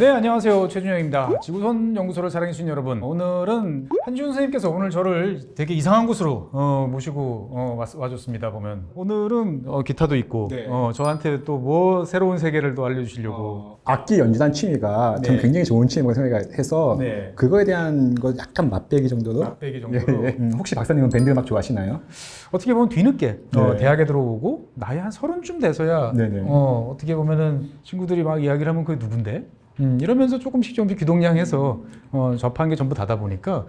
네 안녕하세요 최준영입니다 지구촌 연구소를 사랑해주신 여러분 오늘은 한지훈 선생님께서 오늘 저를 되게 이상한 곳으로 어, 모시고 어, 왔, 와줬습니다 보면 오늘은 어, 기타도 있고 네. 어, 저한테 또 뭐 새로운 세계를 또 알려주시려고 어, 악기 연주단 취미가 전 네. 굉장히 좋은 취미라고 생각해서 네. 그거에 대한 거 약간 맛배기 정도로 예, 정도로 예. 음, 혹시 박사님은 밴드 음악 좋아하시나요? 어떻게 보면 뒤늦게 어, 네. 대학에 들어오고 나이 한 서른쯤 돼서야 네네. 어, 어떻게 보면은 친구들이 막 이야기를 하면 그게 누군데? 음, 이러면서 조금씩 좀 귀동냥해서 어, 접한 게 전부 다다 보니까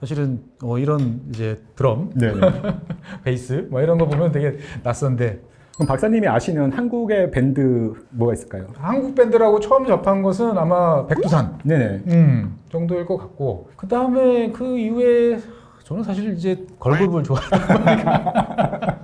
사실은 어, 이런 이제 드럼, 네. 베이스 뭐 이런 거 보면 되게 낯선데 그럼 박사님이 아시는 한국의 밴드 뭐가 있을까요? 한국 밴드라고 처음 접한 것은 아마 백두산 네네. 음, 정도일 것 같고 그 다음에 그 이후에 저는 사실 이제 걸그룹을 좋아하다 보니까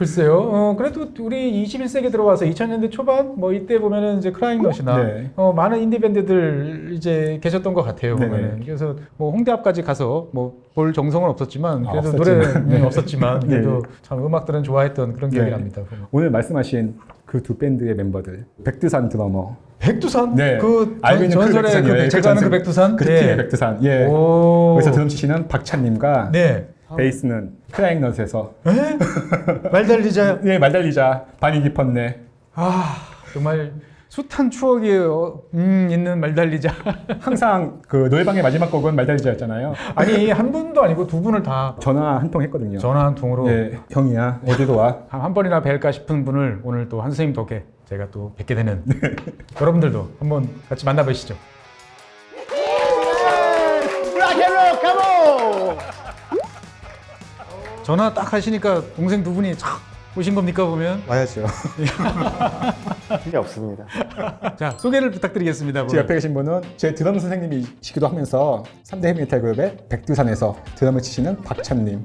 글쎄요. 어, 그래도 우리 21세기 들어와서 2000년대 초반 뭐 이때 보면은 이제 크라잉넛이나 네. 어, 많은 인디 밴드들 이제 계셨던 것 같아요. 보면은 그래서 뭐 홍대 앞까지 가서 뭐 볼 정성은 없었지만 아, 그래도 없었지만. 노래는 네. 없었지만 그래도 네. 참 음악들은 좋아했던 그런 기억이 네. 납니다. 보면. 오늘 말씀하신 그 두 밴드의 멤버들 백두산 드러머 백두산? 네. 그 알고 있는 그 전설의 백두산, 그 예, 제가 아는 그그 백두산? 그 네. 팀의 백두산 예 오. 여기서 드럼 치시는 박찬님과 네. 베이스는 크라잉넛에서. 에? 말 달리자. 예 말달리자. 반이 깊었네. 아 정말 숱한 추억이 어, 음, 있는 말 달리자. 항상 그 노래방의 마지막 곡은 말달리자였잖아요. 아니 한 분도 아니고 두 분을 다 전화 한 통 했거든요. 전화 한 통으로. 예 형이야 어디로 와. 한, 한 번이나 뵐까 싶은 분을 오늘 또 한 선생님 덕에 제가 또 뵙게 되는 여러분들도 한번 같이 만나보시죠. 전화 딱 하시니까 동생 두 분이 착 오신 겁니까 보면 와야죠. 필요 없습니다. 자 소개를 부탁드리겠습니다. 제 옆에 계신 분은 제 드럼 선생님이시기도 하면서 3대 헤비메탈 그룹의 백두산에서 드럼을 치시는 박찬님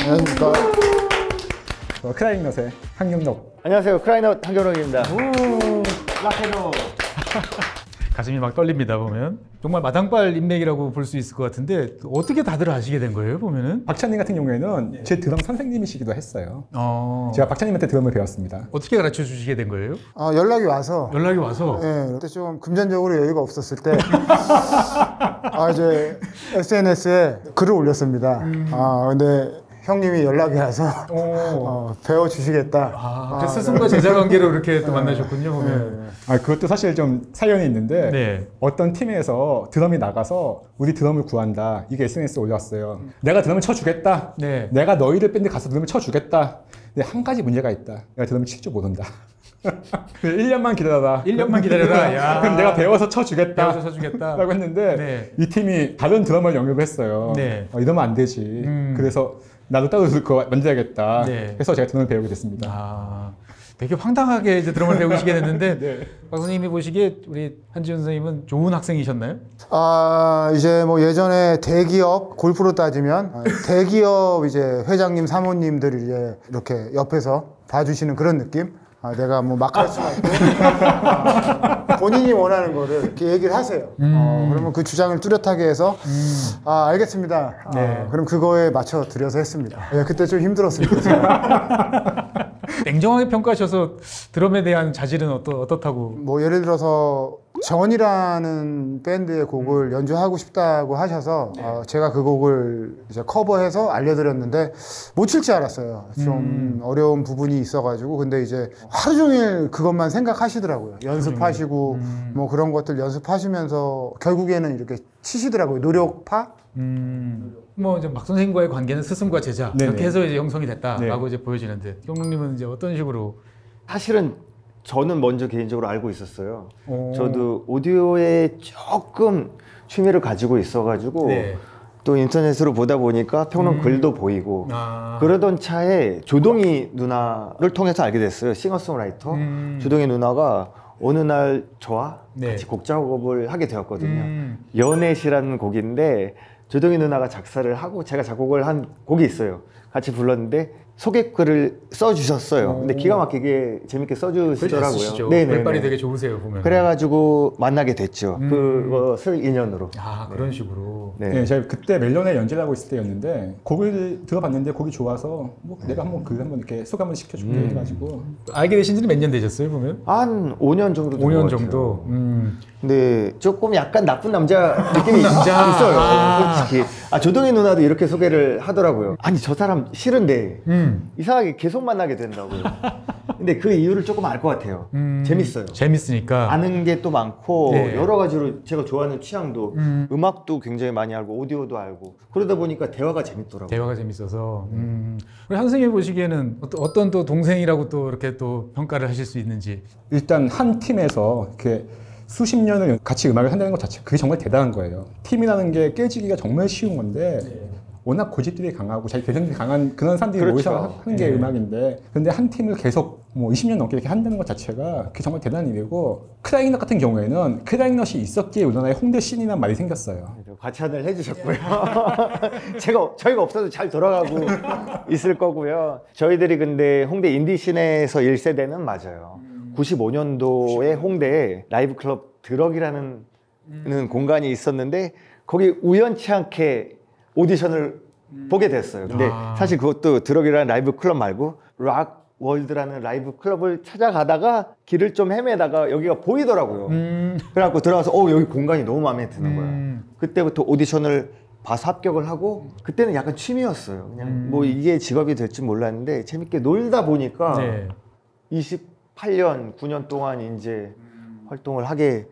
안녕하십니까. 어, 크라잉넛의 황영록 안녕하세요. 크라이넛 한겨울입니다. 가슴이 막 떨립니다 보면. 정말 마당발 인맥이라고 볼 수 있을 것 같은데 어떻게 다들 아시게 된 거예요 보면은? 박찬님 같은 경우에는 제 드럼 선생님이시기도 했어요. 어, 제가 박찬님한테 드럼을 배웠습니다. 어떻게 가르쳐 주시게 된 거예요? 어, 연락이 와서. 연락이 와서? 예, 그때 좀 금전적으로 여유가 없었을 때. 아, 이제 SNS에 글을 올렸습니다. 아, 근데 형님이 연락이 와서 오. 어, 배워 주시겠다. 아, 그 스승과 제자 관계로 이렇게 또 만나셨군요 보면 아 그것도 사실 좀 사연이 있는데 네. 어떤 팀에서 드럼이 나가서 우리 드럼을 구한다 이게 SNS에 올라왔어요 내가 드럼을 쳐주겠다 네. 내가 너희들 밴드 가서 드럼을 쳐주겠다 근데 한 가지 문제가 있다 내가 드럼을 칠 줄 모른다 1년만 기다려라 1년만 기다려라 야. 그럼 내가 배워서 쳐주겠다 배워서 쳐주겠다 라고 했는데 네. 이 팀이 다른 드럼을 영입을 했어요 네. 어, 이러면 안 되지 음. 그래서 나도 따로 그거 만들어야겠다 네. 해서 제가 드럼을 배우게 됐습니다 아 되게 황당하게 이제 드럼을 배우시게 됐는데 네. 박 선생님이 보시기에 우리 한지훈 선생님은 좋은 학생이셨나요? 아, 이제 뭐 예전에 대기업 골프로 따지면 아, 대기업 이제 회장님, 사모님들이 이제 이렇게 옆에서 봐주시는 그런 느낌? 아, 내가 뭐 막 할 수가 있고 아, 본인이 원하는 거를 이렇게 얘기를 하세요. 어, 그러면 그 주장을 뚜렷하게 해서 아 알겠습니다. 아, 네. 그럼 그거에 맞춰 드려서 했습니다. 예, 그때 좀 힘들었습니다. 제가. 냉정하게 평가하셔서 드럼에 대한 자질은 어떠, 어떻다고 뭐 예를 들어서 정원이라는 밴드의 곡을 연주하고 싶다고 하셔서 어, 제가 그 곡을 이제 커버해서 알려드렸는데 못 칠 줄 알았어요. 좀 어려운 부분이 있어가지고 근데 이제 하루 종일 그것만 생각하시더라고요. 연습하시고 뭐 그런 것들 연습하시면서 결국에는 이렇게 치시더라고요. 노력파? 음, 뭐 이제 박 선생님과의 관계는 스승과 제자 네네. 이렇게 해서 이제 형성이 됐다라고 네. 이제 보여지는데 경록님은 이제 어떤 식으로 사실은 저는 먼저 개인적으로 알고 있었어요. 어, 저도 오디오에 조금 취미를 가지고 있어가지고 네. 또 인터넷으로 보다 보니까 평론 음. 글도 보이고 아, 그러던 차에 조동희 누나를 통해서 알게 됐어요. 싱어송라이터 음. 조동희 누나가 어느 날 저와 네. 같이 곡 작업을 하게 되었거든요. 음, 연애시라는 곡인데 조동희 누나가 작사를 하고 제가 작곡을 한 곡이 있어요. 같이 불렀는데 소개글을 써주셨어요. 근데 기가 막히게 재밌게 써주시더라고요. 네네. 발발이 되게 좋으세요 보면. 그래가지고 만나게 됐죠. 음. 그것을 인연으로. 아 그런 식으로. 네. 네, 제가 그때 멜론에 연주를 하고 있을 때였는데 곡을 들어봤는데 곡이 좋아서 뭐 내가 한번 그 한번 이렇게 소개 한번 시켜줄게 음. 해가지고 알게 되신 지는 몇 년 되셨어요 보면? 한 5년 정도 된것 5년 같아요. 정도. 음. 근데 조금 약간 나쁜 남자 느낌이 남자. 있어요. 아. 솔직히. 아 조동희 누나도 이렇게 소개를 하더라고요. 아니 저 사람 싫은데 음. 이상하게 계속 만나게 된다고요. 근데 그 이유를 조금 알 것 같아요. 음. 재밌어요. 재밌으니까. 아는 게 또 많고 네. 여러 가지로 제가 좋아하는 취향도 음. 음. 악도 굉장히 많이 알고 오디오도 알고 그러다 보니까 대화가 재밌더라고요. 대화가 재밌어서. 음. 우리 한 선생님 보시기에는 어떤, 어떤 또 동생이라고 또 이렇게 또 평가를 하실 수 있는지. 일단 한 팀에서 이렇게 수십 년을 같이 음악을 한다는 것 자체 그게 정말 대단한 거예요. 팀이라는 게 깨지기가 정말 쉬운 건데 워낙 고집들이 강하고 자기 개성들이 강한 그런 사람들이 그렇죠. 모여서 하는 게 네. 음악인데 근데 한 팀을 계속 뭐 20년 넘게 이렇게 한다는 것 자체가 그게 정말 대단한 일이고 크라잉넛 같은 경우에는 크라잉넛이 있었기에 우리나라에 홍대 씬이라는 말이 생겼어요. 과찬을 해주셨고요. 제가 저희가 없어도 잘 돌아가고 있을 거고요. 저희들이 근데 홍대 인디 scene에서 1세대는 맞아요. 95년도에 홍대에 라이브 클럽 드럭이라는 는 공간이 있었는데 거기 우연치 않게 오디션을 보게 됐어요. 근데 아. 사실 그것도 드럭이라는 라이브 클럽 말고 락 월드라는 라이브 클럽을 찾아가다가 길을 좀 헤매다가 여기가 보이더라고요. 음. 그래갖고 들어가서 어 여기 공간이 너무 마음에 드는 거야. 음. 그때부터 오디션을 봐서 합격을 하고 그때는 약간 취미였어요. 그냥 음. 뭐 이게 직업이 될 줄 몰랐는데 재밌게 놀다 보니까 네. 28년 9년 동안 이제 활동을 하게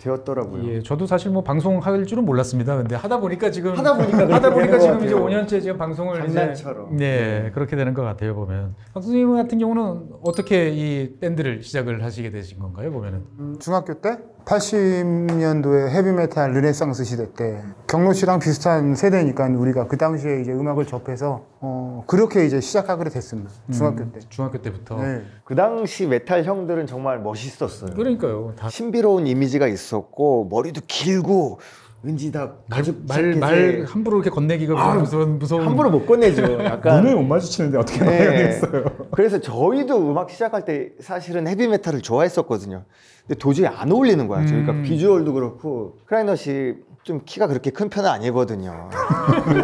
되었더라고요. 예, 저도 사실 뭐 방송할 줄은 몰랐습니다. 근데 하다 보니까 지금 하다 보니까 하다 보니까 지금 이제 같아요. 5년째 지금 방송을 장난처럼. 이제 네, 그렇게 되는 것 같아요 보면. 박 선생님 같은 경우는 어떻게 이 밴드를 시작을 하시게 되신 건가요 보면은? 중학교 때 80년도에 헤비메탈 르네상스 시대 때 경록 씨랑 비슷한 세대니까 우리가 그 당시에 이제 음악을 접해서 어, 그렇게 이제 시작하게 됐습니다. 중학교 때. 중학교 때부터. 네. 그 당시 메탈 형들은 정말 멋있었어요. 그러니까요. 다 신비로운 이미지가 있었고 머리도 길고 왠지 다 가죽 말, 말 함부로 이렇게 건네기가 아유, 무서운 무서운 함부로 못 건네죠. 약간 눈을 못 마주치는데 어떻게 네. 말하겠어요? 그래서 저희도 음악 시작할 때 사실은 헤비 메탈을 좋아했었거든요. 근데 도저히 안 어울리는 거야. 그러니까 음. 비주얼도 그렇고 크라잉넛이 좀 키가 그렇게 큰 편은 아니거든요.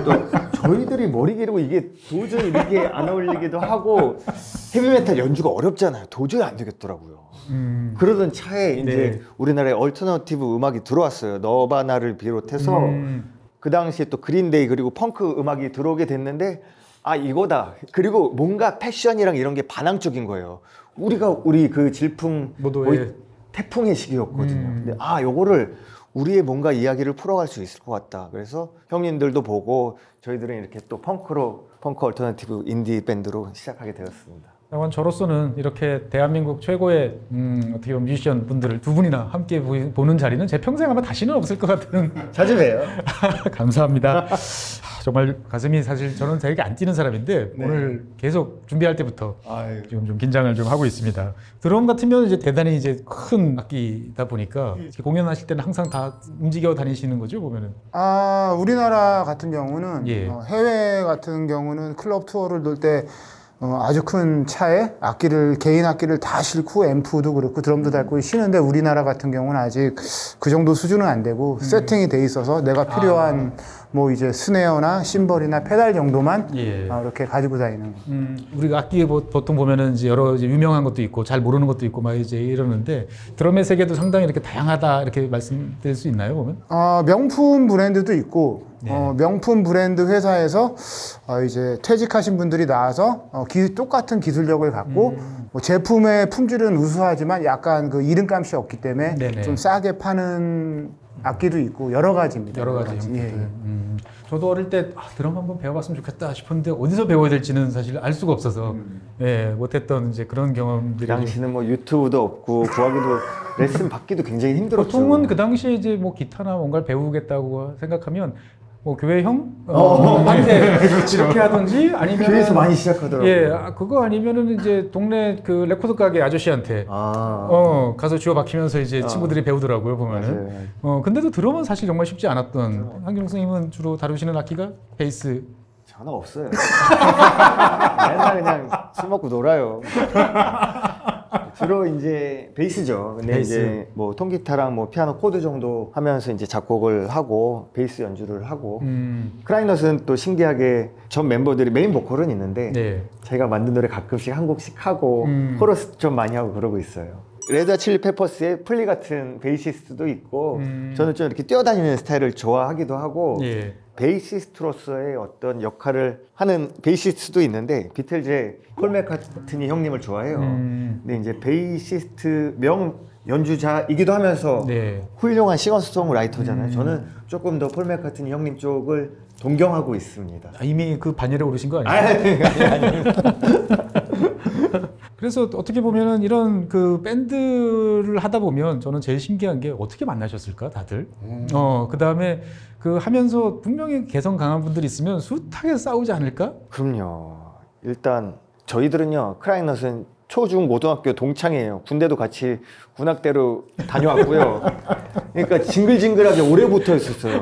또 저희들이 머리 기르고 이게 도저히 이게 안 어울리기도 하고 헤비메탈 연주가 어렵잖아요. 도저히 안 되겠더라고요. 음. 그러던 차에 이제 네. 우리나라에 alternative 음악이 들어왔어요. 너바나를 비롯해서 음. 그 당시에 또 그린데이 그리고 펑크 음악이 들어오게 됐는데 아 이거다. 그리고 뭔가 패션이랑 이런 게 반항적인 거예요. 우리가 우리 그 질풍 태풍의 시기였거든요. 음. 근데 아 요거를 우리의 뭔가 이야기를 풀어갈 수 있을 것 같다. 그래서 형님들도 보고 저희들은 이렇게 또 펑크로 펑크 alternative 인디 밴드로 시작하게 되었습니다. 다만 저로서는 이렇게 대한민국 최고의 음, 어떻게 보면 뮤지션 분들을 두 분이나 함께 보- 보는 자리는 제 평생 아마 다시는 없을 것 같은 자주 봬요. 감사합니다. 아, 정말 가슴이 사실 저는 되게 안 뛰는 사람인데 네. 오늘 계속 준비할 때부터 아유. 지금 좀 긴장을 좀 하고 있습니다. 드럼 같으면 이제 대단히 이제 큰 악기다 보니까 이렇게 공연하실 때는 항상 다 움직여 다니시는 거죠 보면은. 아 우리나라 같은 경우는 예. 어, 해외 같은 경우는 클럽 투어를 돌때 어, 아주 큰 차에 악기를 개인 악기를 다 싣고 앰프도 그렇고 드럼도 달고 쉬는데 우리나라 같은 경우는 아직 그 정도 수준은 안 되고 세팅이 돼 있어서 내가 필요한 뭐 이제 스네어나 심벌이나 페달 정도만 예. 어, 이렇게 가지고 다니는 거. 음, 우리가 악기 보- 보통 보면은 이제 여러 이제 유명한 것도 있고 잘 모르는 것도 있고 막 이제 이러는데 드럼의 세계도 상당히 이렇게 다양하다 이렇게 말씀드릴 수 있나요 보면? 어, 명품 브랜드도 있고 네. 어, 명품 브랜드 회사에서 어, 이제 퇴직하신 분들이 나와서 어, 기- 똑같은 기술력을 갖고 음. 뭐 제품의 품질은 우수하지만 약간 그 이름값이 없기 때문에 네네. 좀 싸게 파는 악기도 있고 여러 가지입니다. 여러 가지 형태들. 예, 예. 음, 저도 어릴 때 아, 드럼 한번 배워봤으면 좋겠다 싶었는데 어디서 배워야 될지는 사실 알 수가 없어서 예, 못했던 이제 그런 경험들이 그 당시는 뭐 유튜브도 없고 구하기도 레슨 받기도 굉장히 힘들었죠. 보통은 그 당시에 이제 뭐 기타나 뭔가를 배우겠다고 생각하면 뭐 교회 형 어, 한테 이렇게 하든지 아니면 교회에서 많이 시작하더라고요. 예 아, 그거 아니면은 이제 동네 그 레코드 가게 아저씨한테 아, 어 가서 쥐어 박히면서 이제 친구들이 배우더라고요 보면은 맞아요. 어 근데도 드럼은 사실 정말 쉽지 않았던 한경 선생님은 주로 다루시는 악기가 베이스 전화 없어요. 맨날 그냥 술 먹고 놀아요. 주로 이제 베이스죠. 근데 베이스. 이제 뭐 통기타랑 뭐 피아노 코드 정도 하면서 이제 작곡을 하고 베이스 연주를 하고 음, 크라잉넛은 또 신기하게 전 멤버들이 메인 보컬은 있는데 네. 자기가 만든 노래 가끔씩 한 곡씩 하고 음. 코러스 좀 많이 하고 그러고 있어요. 레드 칠리 페퍼스의 플리 같은 베이시스트도 있고 음. 저는 좀 이렇게 뛰어다니는 스타일을 좋아하기도 하고 예. 베이시스트로서의 어떤 역할을 하는 베이시스트도 있는데 비틀즈의 폴 맥카트니 형님을 좋아해요. 음, 근데 이제 베이시스트 명 연주자이기도 하면서 네. 훌륭한 싱어송라이터잖아요. 음. 저는 조금 더 폴 맥카트니 형님 쪽을 동경하고 있습니다. 아, 이미 그 반열에 오르신 거 아니에요? 그래서 어떻게 보면은 이런 그 밴드를 하다 보면 저는 제일 신기한 게 어떻게 만나셨을까 다들. 어, 그 다음에 그 하면서 분명히 개성 강한 분들이 있으면 숱하게 싸우지 않을까? 그럼요. 일단 저희들은요 크라이넛은 초중 고등학교 동창이에요. 군대도 같이 군악대로 다녀왔고요. 그러니까 징글징글하게 오래 붙어 있었어요.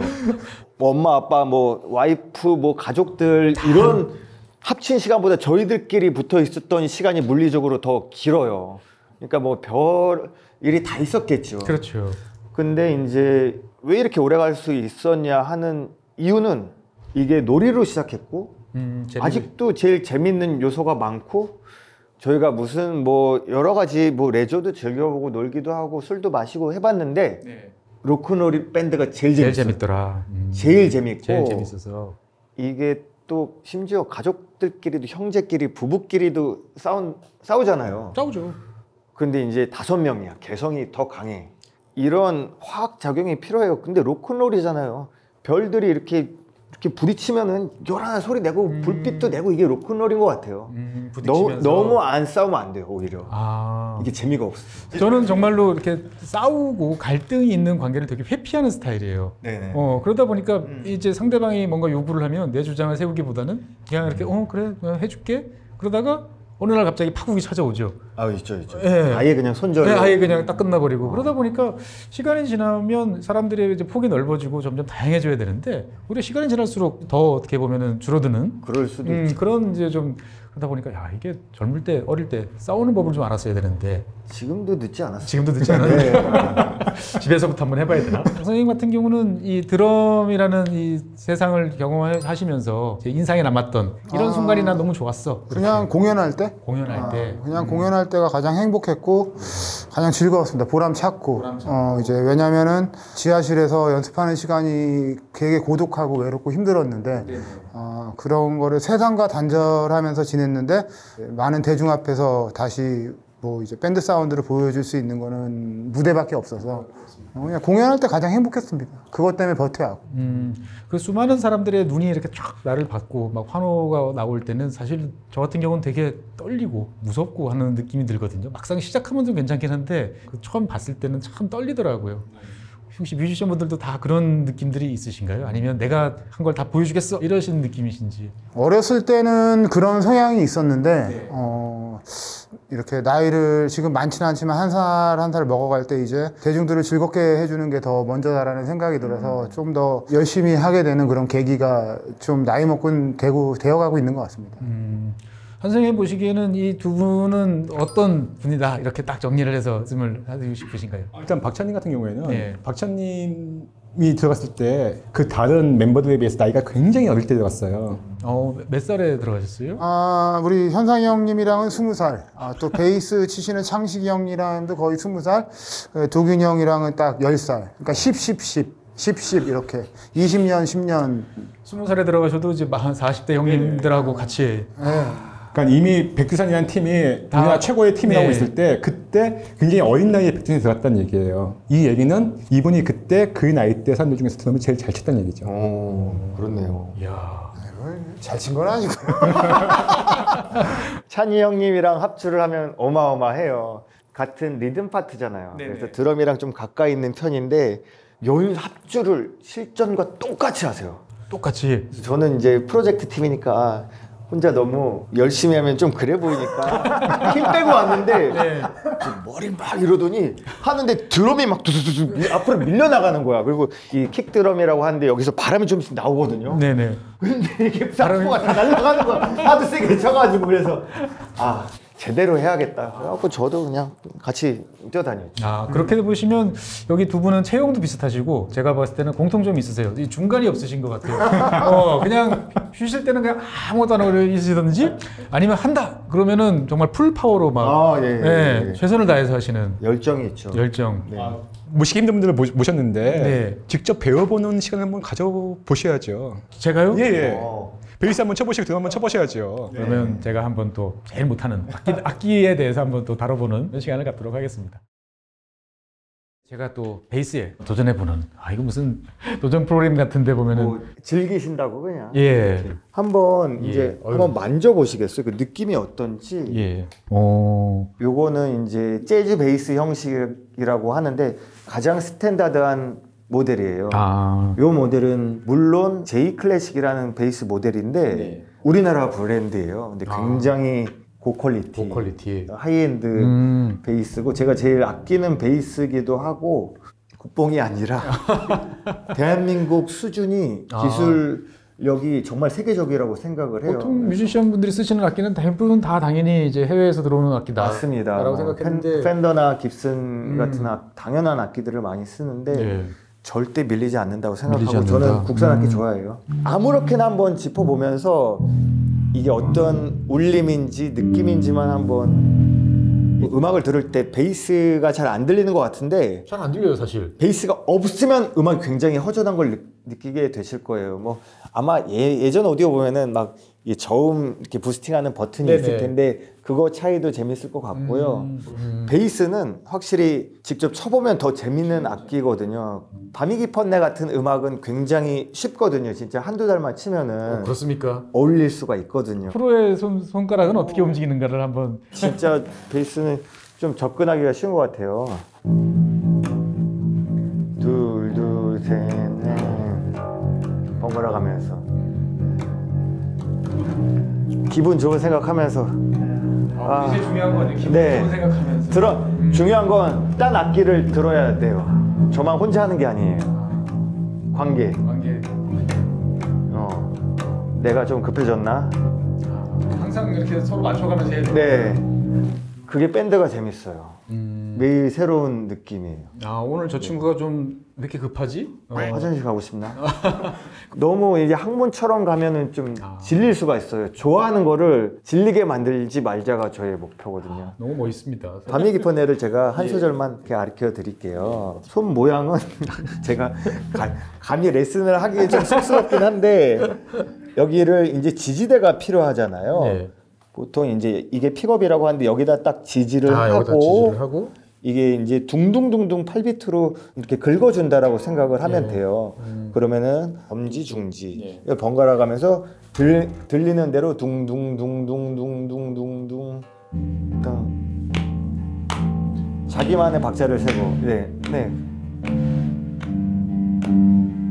뭐 엄마 아빠 뭐 와이프 뭐 가족들 이런 합친 시간보다 저희들끼리 붙어 있었던 시간이 물리적으로 더 길어요. 그러니까 뭐 별 일이 다 있었겠죠. 그렇죠. 근데 이제 왜 이렇게 오래 갈 수 있었냐 하는 이유는 이게 놀이로 시작했고 음, 아직도 제일 재밌는 요소가 많고 저희가 무슨 뭐 여러 가지 뭐 레저도 즐겨보고 놀기도 하고 술도 마시고 해봤는데 네. 로큰롤 밴드가 제일 제일. 재밌더라. 음, 제일 재밌고 제일 재밌어서. 이게 또 심지어 가족들끼리도 형제끼리 부부끼리도 싸운 싸우잖아요. 싸우죠. 근데 이제 다섯 명이야. 개성이 더 강해. 이런 화학 작용이 필요해요. 근데 로큰롤이잖아요. 별들이 이렇게 이렇게 부딪히면은 요란한 소리 내고 음. 불빛도 내고 이게 로큰롤인 것 같아요. 음, 너무 부딪히면서. 너무 안 싸우면 안 돼요. 오히려 아. 이게 재미가 없어. 저는 정말로 이렇게 싸우고 갈등이 있는 관계를 되게 회피하는 스타일이에요. 네네. 어 그러다 보니까 음. 이제 상대방이 뭔가 요구를 하면 내 주장을 세우기보다는 그냥 이렇게 어 그래 그냥 해줄게 그러다가 어느 날 갑자기 파국이 찾아오죠. 아 있죠 있죠. 예. 아예 그냥 손절. 네, 아예 그냥 딱 끝나버리고 그러다 보니까 시간이 지나면 사람들의 이제 폭이 넓어지고 점점 다양해져야 되는데 우리가 시간이 지날수록 더 어떻게 보면은 줄어드는 그럴 수도 음, 있죠. 그런 이제 좀 그러다 보니까 야 이게 젊을 때 어릴 때 싸우는 법을 좀 알았어야 되는데 지금도 늦지 않았어요. 지금도 늦지 않아요. 네. 집에서부터 한번 해봐야 되나? 선생님 같은 경우는 이 드럼이라는 이 세상을 경험하시면서 이제 인상에 남았던 이런 아. 순간이 난 너무 좋았어. 그냥 공연할 때 공연할 아, 때. 그냥 공연할 때가 가장 행복했고 가장 즐거웠습니다. 보람 찾고 어 이제 왜냐면은 지하실에서 연습하는 시간이 되게 고독하고 외롭고 힘들었는데 어, 그런 거를 세상과 단절하면서 지냈는데 많은 대중 앞에서 다시 뭐 이제 밴드 사운드를 보여줄 수 있는 거는 무대밖에 없어서 어, 그냥 공연할 때 가장 행복했습니다. 그것 때문에 버텨야 하고. 음, 그 수많은 사람들의 눈이 이렇게 쫙 나를 받고 막 환호가 나올 때는 사실 저 같은 경우는 되게 떨리고 무섭고 하는 느낌이 들거든요. 막상 시작하면 좀 괜찮긴 한데 그 처음 봤을 때는 참 떨리더라고요. 혹시 뮤지션 분들도 다 그런 느낌들이 있으신가요? 아니면 내가 한 걸 다 보여주겠어 이러시는 느낌이신지? 어렸을 때는 그런 성향이 있었는데 어, 이렇게 나이를 지금 많지는 않지만 한 살 한 살 먹어갈 때 이제 대중들을 즐겁게 해주는 게 더 먼저다라는 생각이 들어서 좀더 열심히 하게 되는 그런 계기가 좀 나이 먹고 되고 되어가고 있는 것 같습니다. 음, 선생님 보시기에는 이 두 분은 어떤 분이다 이렇게 딱 정리를 해서 말씀을 하고 싶으신가요? 일단 박찬님 같은 경우에는 네. 박찬님이 들어갔을 때 그 다른 멤버들에 비해서 나이가 굉장히 어릴 때 들어갔어요. 어, 몇 살에 들어가셨어요? 아, 우리 현상이 형님이랑은 스무 살, 아, 또 베이스 치시는 창식이 형이랑도 거의 스무 살, 그 도균이 형이랑은 딱열 살. 그러니까 10, 10, 10, 10, 10 이렇게 20년, 10년. 스무 살에 들어가셔도 이제 한 40대 형님들하고 같이 예. 그러니까 이미 백두산이라는 팀이 다- 우리나라 최고의 팀이라고 네. 있을 때 그때 굉장히 어린 나이에 백두산에 들어갔다는 얘기예요. 이 얘기는 이분이 그때 그 나이 대 사람들 중에서 드럼을 제일 잘 쳤다는 얘기죠. 오 그렇네요. 이야. 잘 친 건 아니고. 찬이 형님이랑 합주를 하면 어마어마해요. 같은 리듬 파트잖아요. 네네. 그래서 드럼이랑 좀 가까이 있는 편인데 연 합주를 실전과 똑같이 하세요. 똑같이 저는 이제 프로젝트 팀이니까 혼자 너무 열심히 하면 좀 그래 보이니까 힘 빼고 왔는데 좀 머리 막 이러더니 하는데 드럼이 막 두두두두 밀- 앞으로 밀려 나가는 거야. 그리고 이 킥 드럼이라고 하는데 여기서 바람이 좀씩 나오거든요. 네네. 근데 이게 싹포가 다 날아가는 거야. 하도 세게 쳐가지고 그래서 아 제대로 해야겠다. 그래갖고 저도 그냥 같이 뛰어다녔죠. 아 그렇게 보시면 여기 두 분은 체형도 비슷하시고 제가 봤을 때는 공통점이 있으세요. 이 중간이 없으신 것 같아요. 어 그냥 쉬실 때는 그냥 아무것도 안 하고 있으시든지 아니면 한다 그러면은 정말 풀 파워로 막 아, 예, 예, 예, 예. 최선을 다해서 하시는 열정이 있죠. 열정. 네. 모시기 힘든 분들을 모- 모셨는데 네. 직접 배워보는 시간을 한번 가져보셔야죠. 제가요? 예, 예. 어. 베이스 한번 쳐보시고 드럼 한번 쳐보셔야죠. 그러면 제가 한번 또 제일 못하는 악기, 악기 에 대해서 한번 또 다뤄보는 시간을 갖도록 하겠습니다. 제가 또 베이스에 도전해보는 아 이거 무슨 도전 프로그램 같은데 보면은 뭐 즐기신다고 그냥. 예. 한번 예. 이제 어휴. 한번 만져보시겠어요? 그 느낌이 어떤지. 예. 어. 요거는 이제 재즈 베이스 형식이라고 하는데 가장 standard한 모델이에요. 아. 요 모델은 물론 J 클래식이라는 베이스 모델인데 네. 우리나라 브랜드예요. 근데 아. 굉장히 고퀄리티, 고퀄리티. 하이엔드 음. 베이스고 제가 제일 아끼는 베이스기도 하고 국뽕이 아니라 대한민국 수준이 아. 기술력이 정말 세계적이라고 생각을 해요. 보통 뮤지션 분들이 쓰시는 악기는 대부분 다 당연히 이제 해외에서 들어오는 악기다. 맞습니다. 라고 뭐 생각했는데 팬, 더나 깁슨 음. 같은 악, 당연한 악기들을 많이 쓰는데 예. 절대 밀리지 않는다고 밀리지 생각하고 않는다. 저는 국산 악기 음. 좋아해요. 아무렇게나 한번 짚어보면서 이게 어떤 울림인지 느낌인지만 한번 음악을 들을 때 베이스가 잘 안 들리는 것 같은데 잘 안 들려요, 사실. 베이스가 없으면 음악이 굉장히 허전한 걸 느, 느끼게 되실 거예요. 뭐 아마 예, 예전 오디오 보면은 막이 저음 이렇게 부스팅하는 버튼이 네네. 있을 텐데 그거 차이도 재밌을 것 같고요. 음, 음. 베이스는 확실히 직접 쳐보면 더 재밌는 악기거든요. 밤이 깊었네 같은 음악은 굉장히 쉽거든요. 진짜 한두 달만 치면은 그렇습니까? 어울릴 수가 있거든요. 프로의 손, 손가락은 어 떻게 움직이는가를 한번 진짜 베이스는 좀 접근하기가 쉬운 것 같아요. 둘, 둘, 셋, 넷. 번갈아 가면서. 기분 좋은 생각하면서. 아, 이제 중요한 거 아니에요? 기분 네. 좋은 생각하면서. 들어, 중요한 건 딴 악기를 들어야 돼요. 저만 혼자 하는 게 아니에요. 관계. 관계. 어. 내가 좀 급해졌나? 항상 이렇게 서로 맞춰가면서 해야 돼요. 네. 그게 밴드가 재밌어요. 음. 매일 새로운 느낌이에요. 아 오늘 저 친구가 좀 왜 이렇게 급하지? 어. 화장실 가고 싶나? 너무 이제 학문처럼 가면은 좀 아. 질릴 수가 있어요. 좋아하는 거를 질리게 만들지 말자가 저의 목표거든요. 너무 멋있습니다. 밤이 깊은 애를 제가 예. 한 소절만 이렇게 가르쳐 드릴게요. 손 모양은 제가 가- 감히 레슨을 하기 좀 쑥스럽긴 한데 여기를 이제 지지대가 필요하잖아요. 네. 보통 이제 이게 픽업이라고 하는데 여기다 딱 지지를 아 여기다 하고 지지를 하고 이게 이제 둥둥둥둥 8비트로 이렇게 긁어준다라고 생각을 하면 예. 돼요. 음. 그러면은 엄지 중지 예. 번갈아 가면서 들, 들리는 대로 둥둥둥둥둥둥둥둥 둥. 자기만의 박자를 세고 네, 네,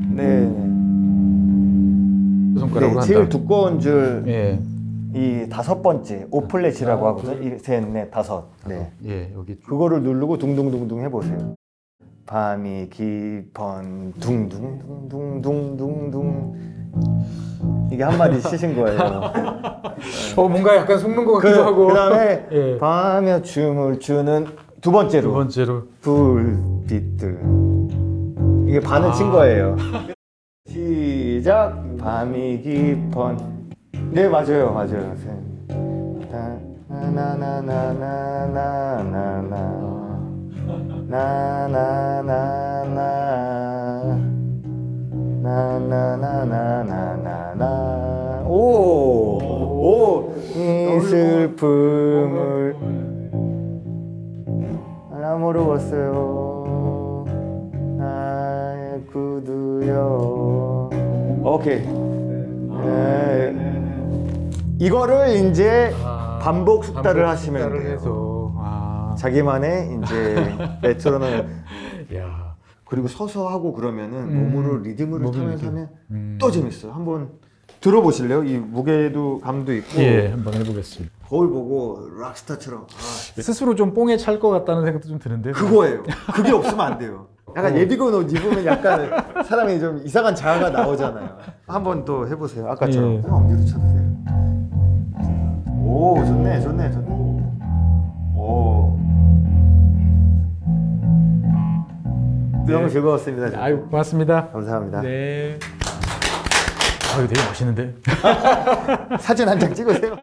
네, 손가락으로 네 제일. 두꺼운 줄 이 예. 다섯 번째 오플렛이라고 하거든요. 이, 셋, 넷, 다섯. 네. 예 여기 그거를 누르고 둥둥둥둥 해보세요. 밤이 깊은 둥둥둥둥둥둥둥 이게 한 마디 치신 거예요. 어 뭔가 약간 속는 것 같기도 하고. 그, 다음에 예. 밤에 춤을 추는 두 번째로 두 번째로 불빛들 이게 반은 친 거예요. 시작 밤이 깊은 네 맞아요 맞아요. 나나나나나나나나나나나나나나나나나 오오이 슬픔을 나 모르겠어요. 나의 구두요. 오케이. 네. 이거를 이제 반복 숙달을 하시면 돼요. 해서 아. 자기만의 이제 레트로는 야. 그리고 서서 하고 그러면은 음. 몸으로 리듬을 몸으로 타면서. 하면 음. 또 재밌어요. 한번 들어보실래요? 이 무게도 감도 있고 예, 한번 해보겠습니다. 거울 보고 락스타처럼 아, 스스로 좀 뽕에 찰 것 같다는 생각도 좀 드는데. 그거예요. 그게 없으면 안 돼요. 약간 예비군 옷 입으면 약간 사람이 좀 이상한 자아가 나오잖아요. 한번 또 해보세요. 아까처럼. 예. 그냥 엄지로 쳐주세요. 오, 좋네, 좋네, 좋네. 오. 너무 즐거웠습니다. 진짜. 아유, 고맙습니다. 감사합니다. 네. 아유, 되게 멋있는데. 사진 한 장 찍으세요.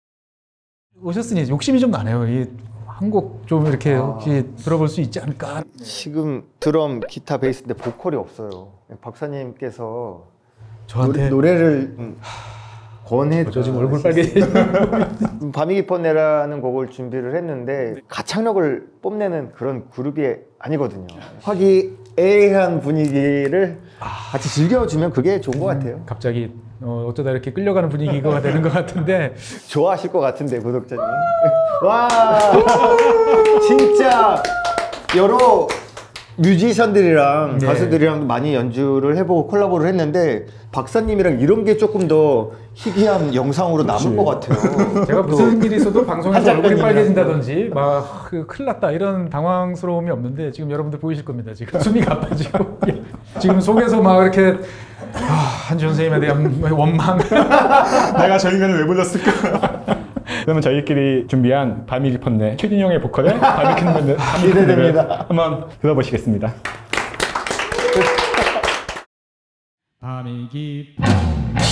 오셨으니 욕심이 좀 나네요. 이한곡 좀 이렇게 아. 혹시 들어볼 수 있지 않을까? 지금 드럼, 기타, 베이스인데 보컬이 없어요. 박사님께서 저한테 노래, 를 권해. 저 지금 얼굴 빨개지죠. 밤이 깊었네라는 곡을 준비를 했는데 가창력을 뽐내는 그런 그룹이 아니거든요. 화기애애한 분위기를 같이 즐겨주면 그게 좋은 것 같아요. 갑자기 어, 어쩌다 이렇게 끌려가는 분위기가 되는 것 같은데 좋아하실 것 같은데 구독자님. 와 진짜 여러 뮤지션들이랑 네. 가수들이랑 많이 연주를 해보고 콜라보를 했는데 박사님이랑 이런 게 조금 더 희귀한 영상으로 남을 것 같아요. 제가 무슨 일이 있어도 방송에서 한 얼굴이. 빨개진다든지 막 그, 큰일 났다 이런 당황스러움이 없는데 지금 여러분들 보이실 겁니다. 지금 숨이 가빠지고 예. 지금 속에서 막 이렇게 아, 한지 선생님에 대한 원망 내가 저 인간을 왜 불렀을까? 그러면 저희끼리 준비한 밤이 깊었네 형의 보컬에 밤이 깊었네 기대됩니다. 한번 들어보시겠습니다. 밤이 깊 떠나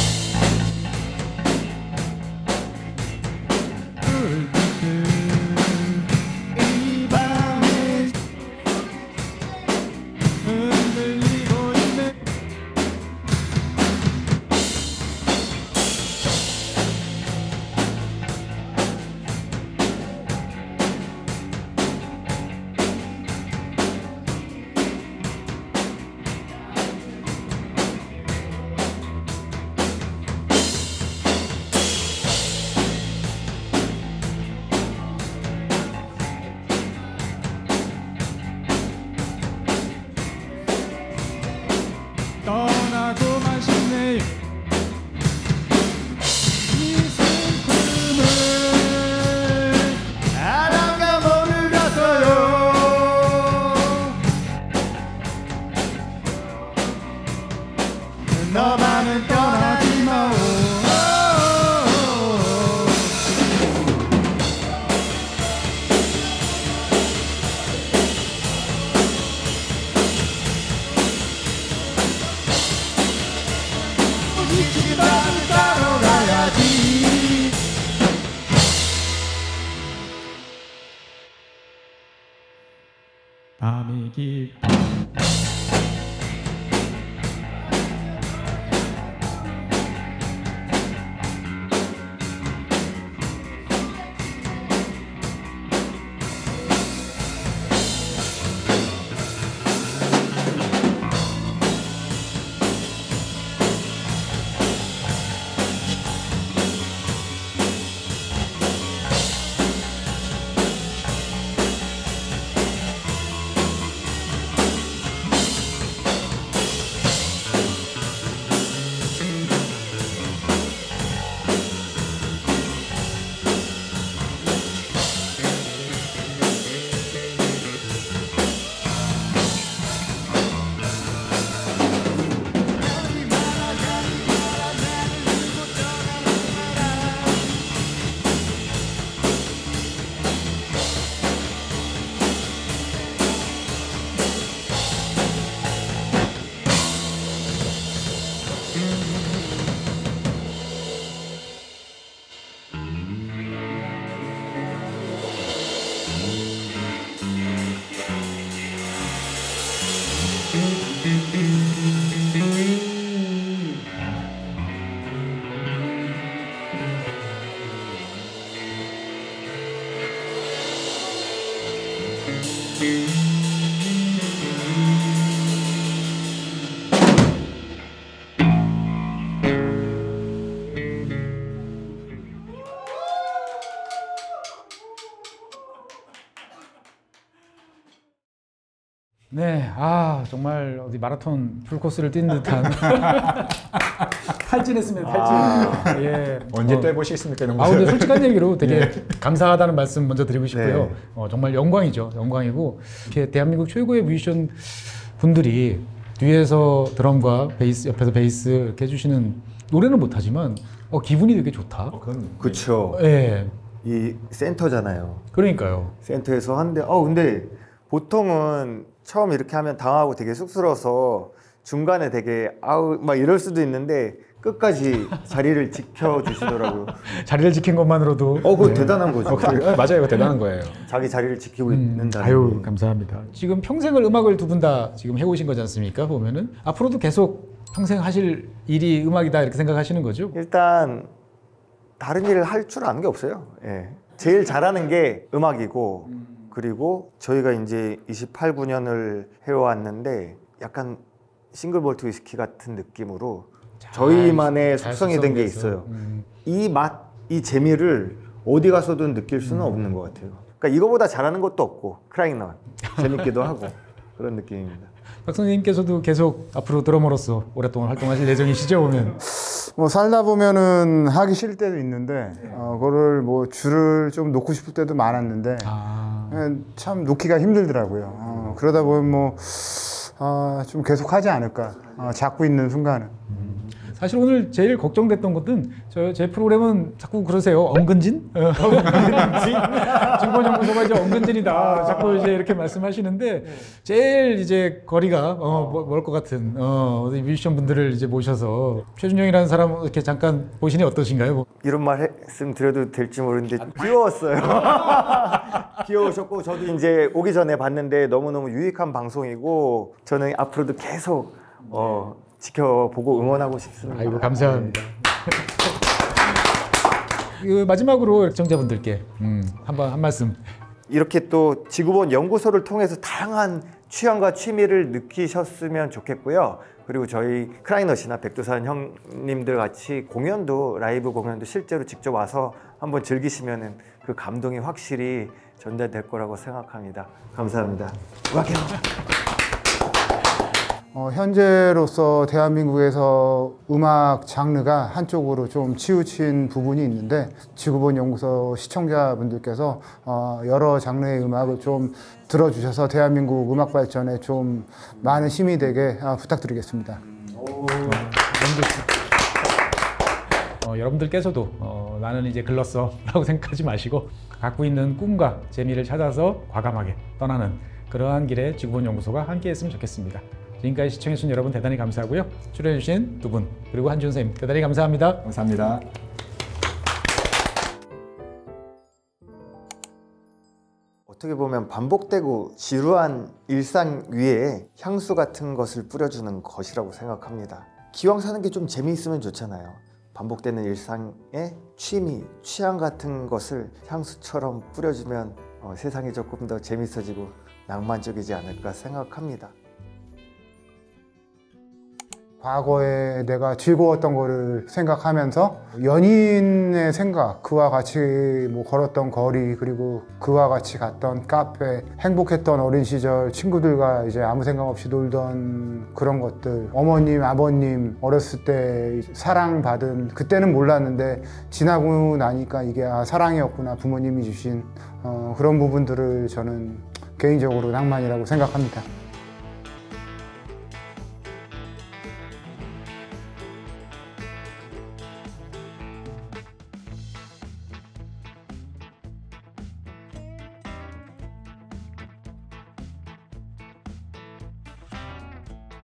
밤 네, 아 정말 어디 마라톤 풀코스를 뛴 듯한 탈진했습니다. 탈진. 예. 언제 어, 또 해보시겠습니까? 이런 아 거. 근데 솔직한 얘기로 되게 감사하다는 말씀 먼저 드리고 싶고요. 네. 어, 정말 영광이죠, 영광이고 이렇게 대한민국 최고의 뮤지션 분들이 뒤에서 드럼과 베이스 옆에서 베이스 이렇게 해주시는 노래는 못하지만 어, 기분이 되게 좋다. 어, 그건 그쵸. 예, 이 센터잖아요. 그러니까요. 센터에서 하는데 어 근데 보통은 처음 이렇게 하면 당하고 되게 쑥스러워서 중간에 되게 아우 막 이럴 수도 있는데 끝까지 자리를 지켜주시더라고요. 자리를 지킨 것만으로도 어 그거 대단한 거죠. 어, 그- 아, 맞아요. 이거 대단한 거예요. 자기 자리를 지키고 음, 있는다는 아유 게. 감사합니다. 지금 평생을 음악을 두 분 다 지금 해오신 거지 않습니까? 보면은 앞으로도 계속 평생 하실 일이 음악이다 이렇게 생각하시는 거죠? 일단 다른 일을 할 줄 아는 게 없어요. 예. 제일 잘하는 게 음악이고 그리고 저희가 이제 28, 9년을 해왔는데 약간 싱글 볼트 위스키 같은 느낌으로 저희만의 잘 숙성이 된게 숙성돼서. 있어요. 음. 이 맛, 이 재미를 어디 가서든 느낄 수는 없는 것 같아요. 그러니까 이거보다 잘하는 것도 없고 크라잉넛 재밌기도 하고 그런 느낌입니다. 박 선생님께서도 계속 앞으로 드러머로서 오랫동안 활동하실 예정이시죠? 보면 뭐 살다 보면은 하기 싫을 때도 있는데 어, 그거를 뭐 줄을 좀 놓고 싶을 때도 많았는데 아, 예, 참 놓기가 힘들더라고요. 어, 그러다 보면 뭐 아, 좀 계속 하지 않을까 어, 잡고 있는 순간은. 사실 오늘 제일 걱정됐던 것은 저 제 프로그램은 자꾸 그러세요 엉근진? 어, 엉근진? 증권연구소가 이제 엉근진이다. 자꾸 이제 이렇게 말씀하시는데 제일 이제 거리가 어, 멀것 같은 어, 뮤지션 분들을 이제 모셔서 최준영이라는 사람 이렇게 잠깐 보시니 어떠신가요? 뭐, 이런 말씀 드려도 될지 모르는데 귀여웠어요. 귀여우셨고 저도 이제 오기 전에 봤는데 너무너무 유익한 방송이고 저는 앞으로도 계속 어, 지켜보고 응원하고 싶습니다. 아이고 감사합니다. 그 마지막으로 시청자분들께 음, 한번 한 말씀. 이렇게 또 지구본 연구소를 통해서 다양한 취향과 취미를 느끼셨으면 좋겠고요. 그리고 저희 크라이넛이나 백두산 형님들 같이 공연도 라이브 공연도 실제로 직접 와서 한번 즐기시면은 그 감동이 확실히 전달될 거라고 생각합니다. 감사합니다. 음악해요. 어, 현재로서 대한민국에서 음악 장르가 한쪽으로 좀 치우친 부분이 있는데 지구본 연구소 시청자분들께서 어, 여러 장르의 음악을 좀 들어주셔서 대한민국 음악 발전에 좀 많은 힘이 되게 아, 부탁드리겠습니다. 어, 여러분들께서도 어, 나는 이제 글렀어라고 생각하지 마시고 갖고 있는 꿈과 재미를 찾아서 과감하게 떠나는 그러한 길에 지구본 연구소가 함께했으면 좋겠습니다. 지금까지 시청해주신 여러분 대단히 감사하고요. 출연해주신 두 분 그리고 한준 선생님 대단히 감사합니다. 감사합니다. 어떻게 보면 반복되고 지루한 일상 위에 향수 같은 것을 뿌려주는 것이라고 생각합니다. 기왕 사는 게 좀 재미있으면 좋잖아요. 반복되는 일상에 취미, 취향 같은 것을 향수처럼 뿌려주면 어, 세상이 조금 더 재밌어지고 낭만적이지 않을까 생각합니다. 과거에 내가 즐거웠던 거를 생각하면서 연인의 생각, 그와 같이 뭐 걸었던 거리, 그리고 그와 같이 갔던 카페, 행복했던 어린 시절 친구들과 이제 아무 생각 없이 놀던 그런 것들, 어머님, 아버님, 어렸을 때 사랑받은, 그때는 몰랐는데 지나고 나니까 이게 아, 사랑이었구나, 부모님이 주신 어, 그런 부분들을 저는 개인적으로 낭만이라고 생각합니다.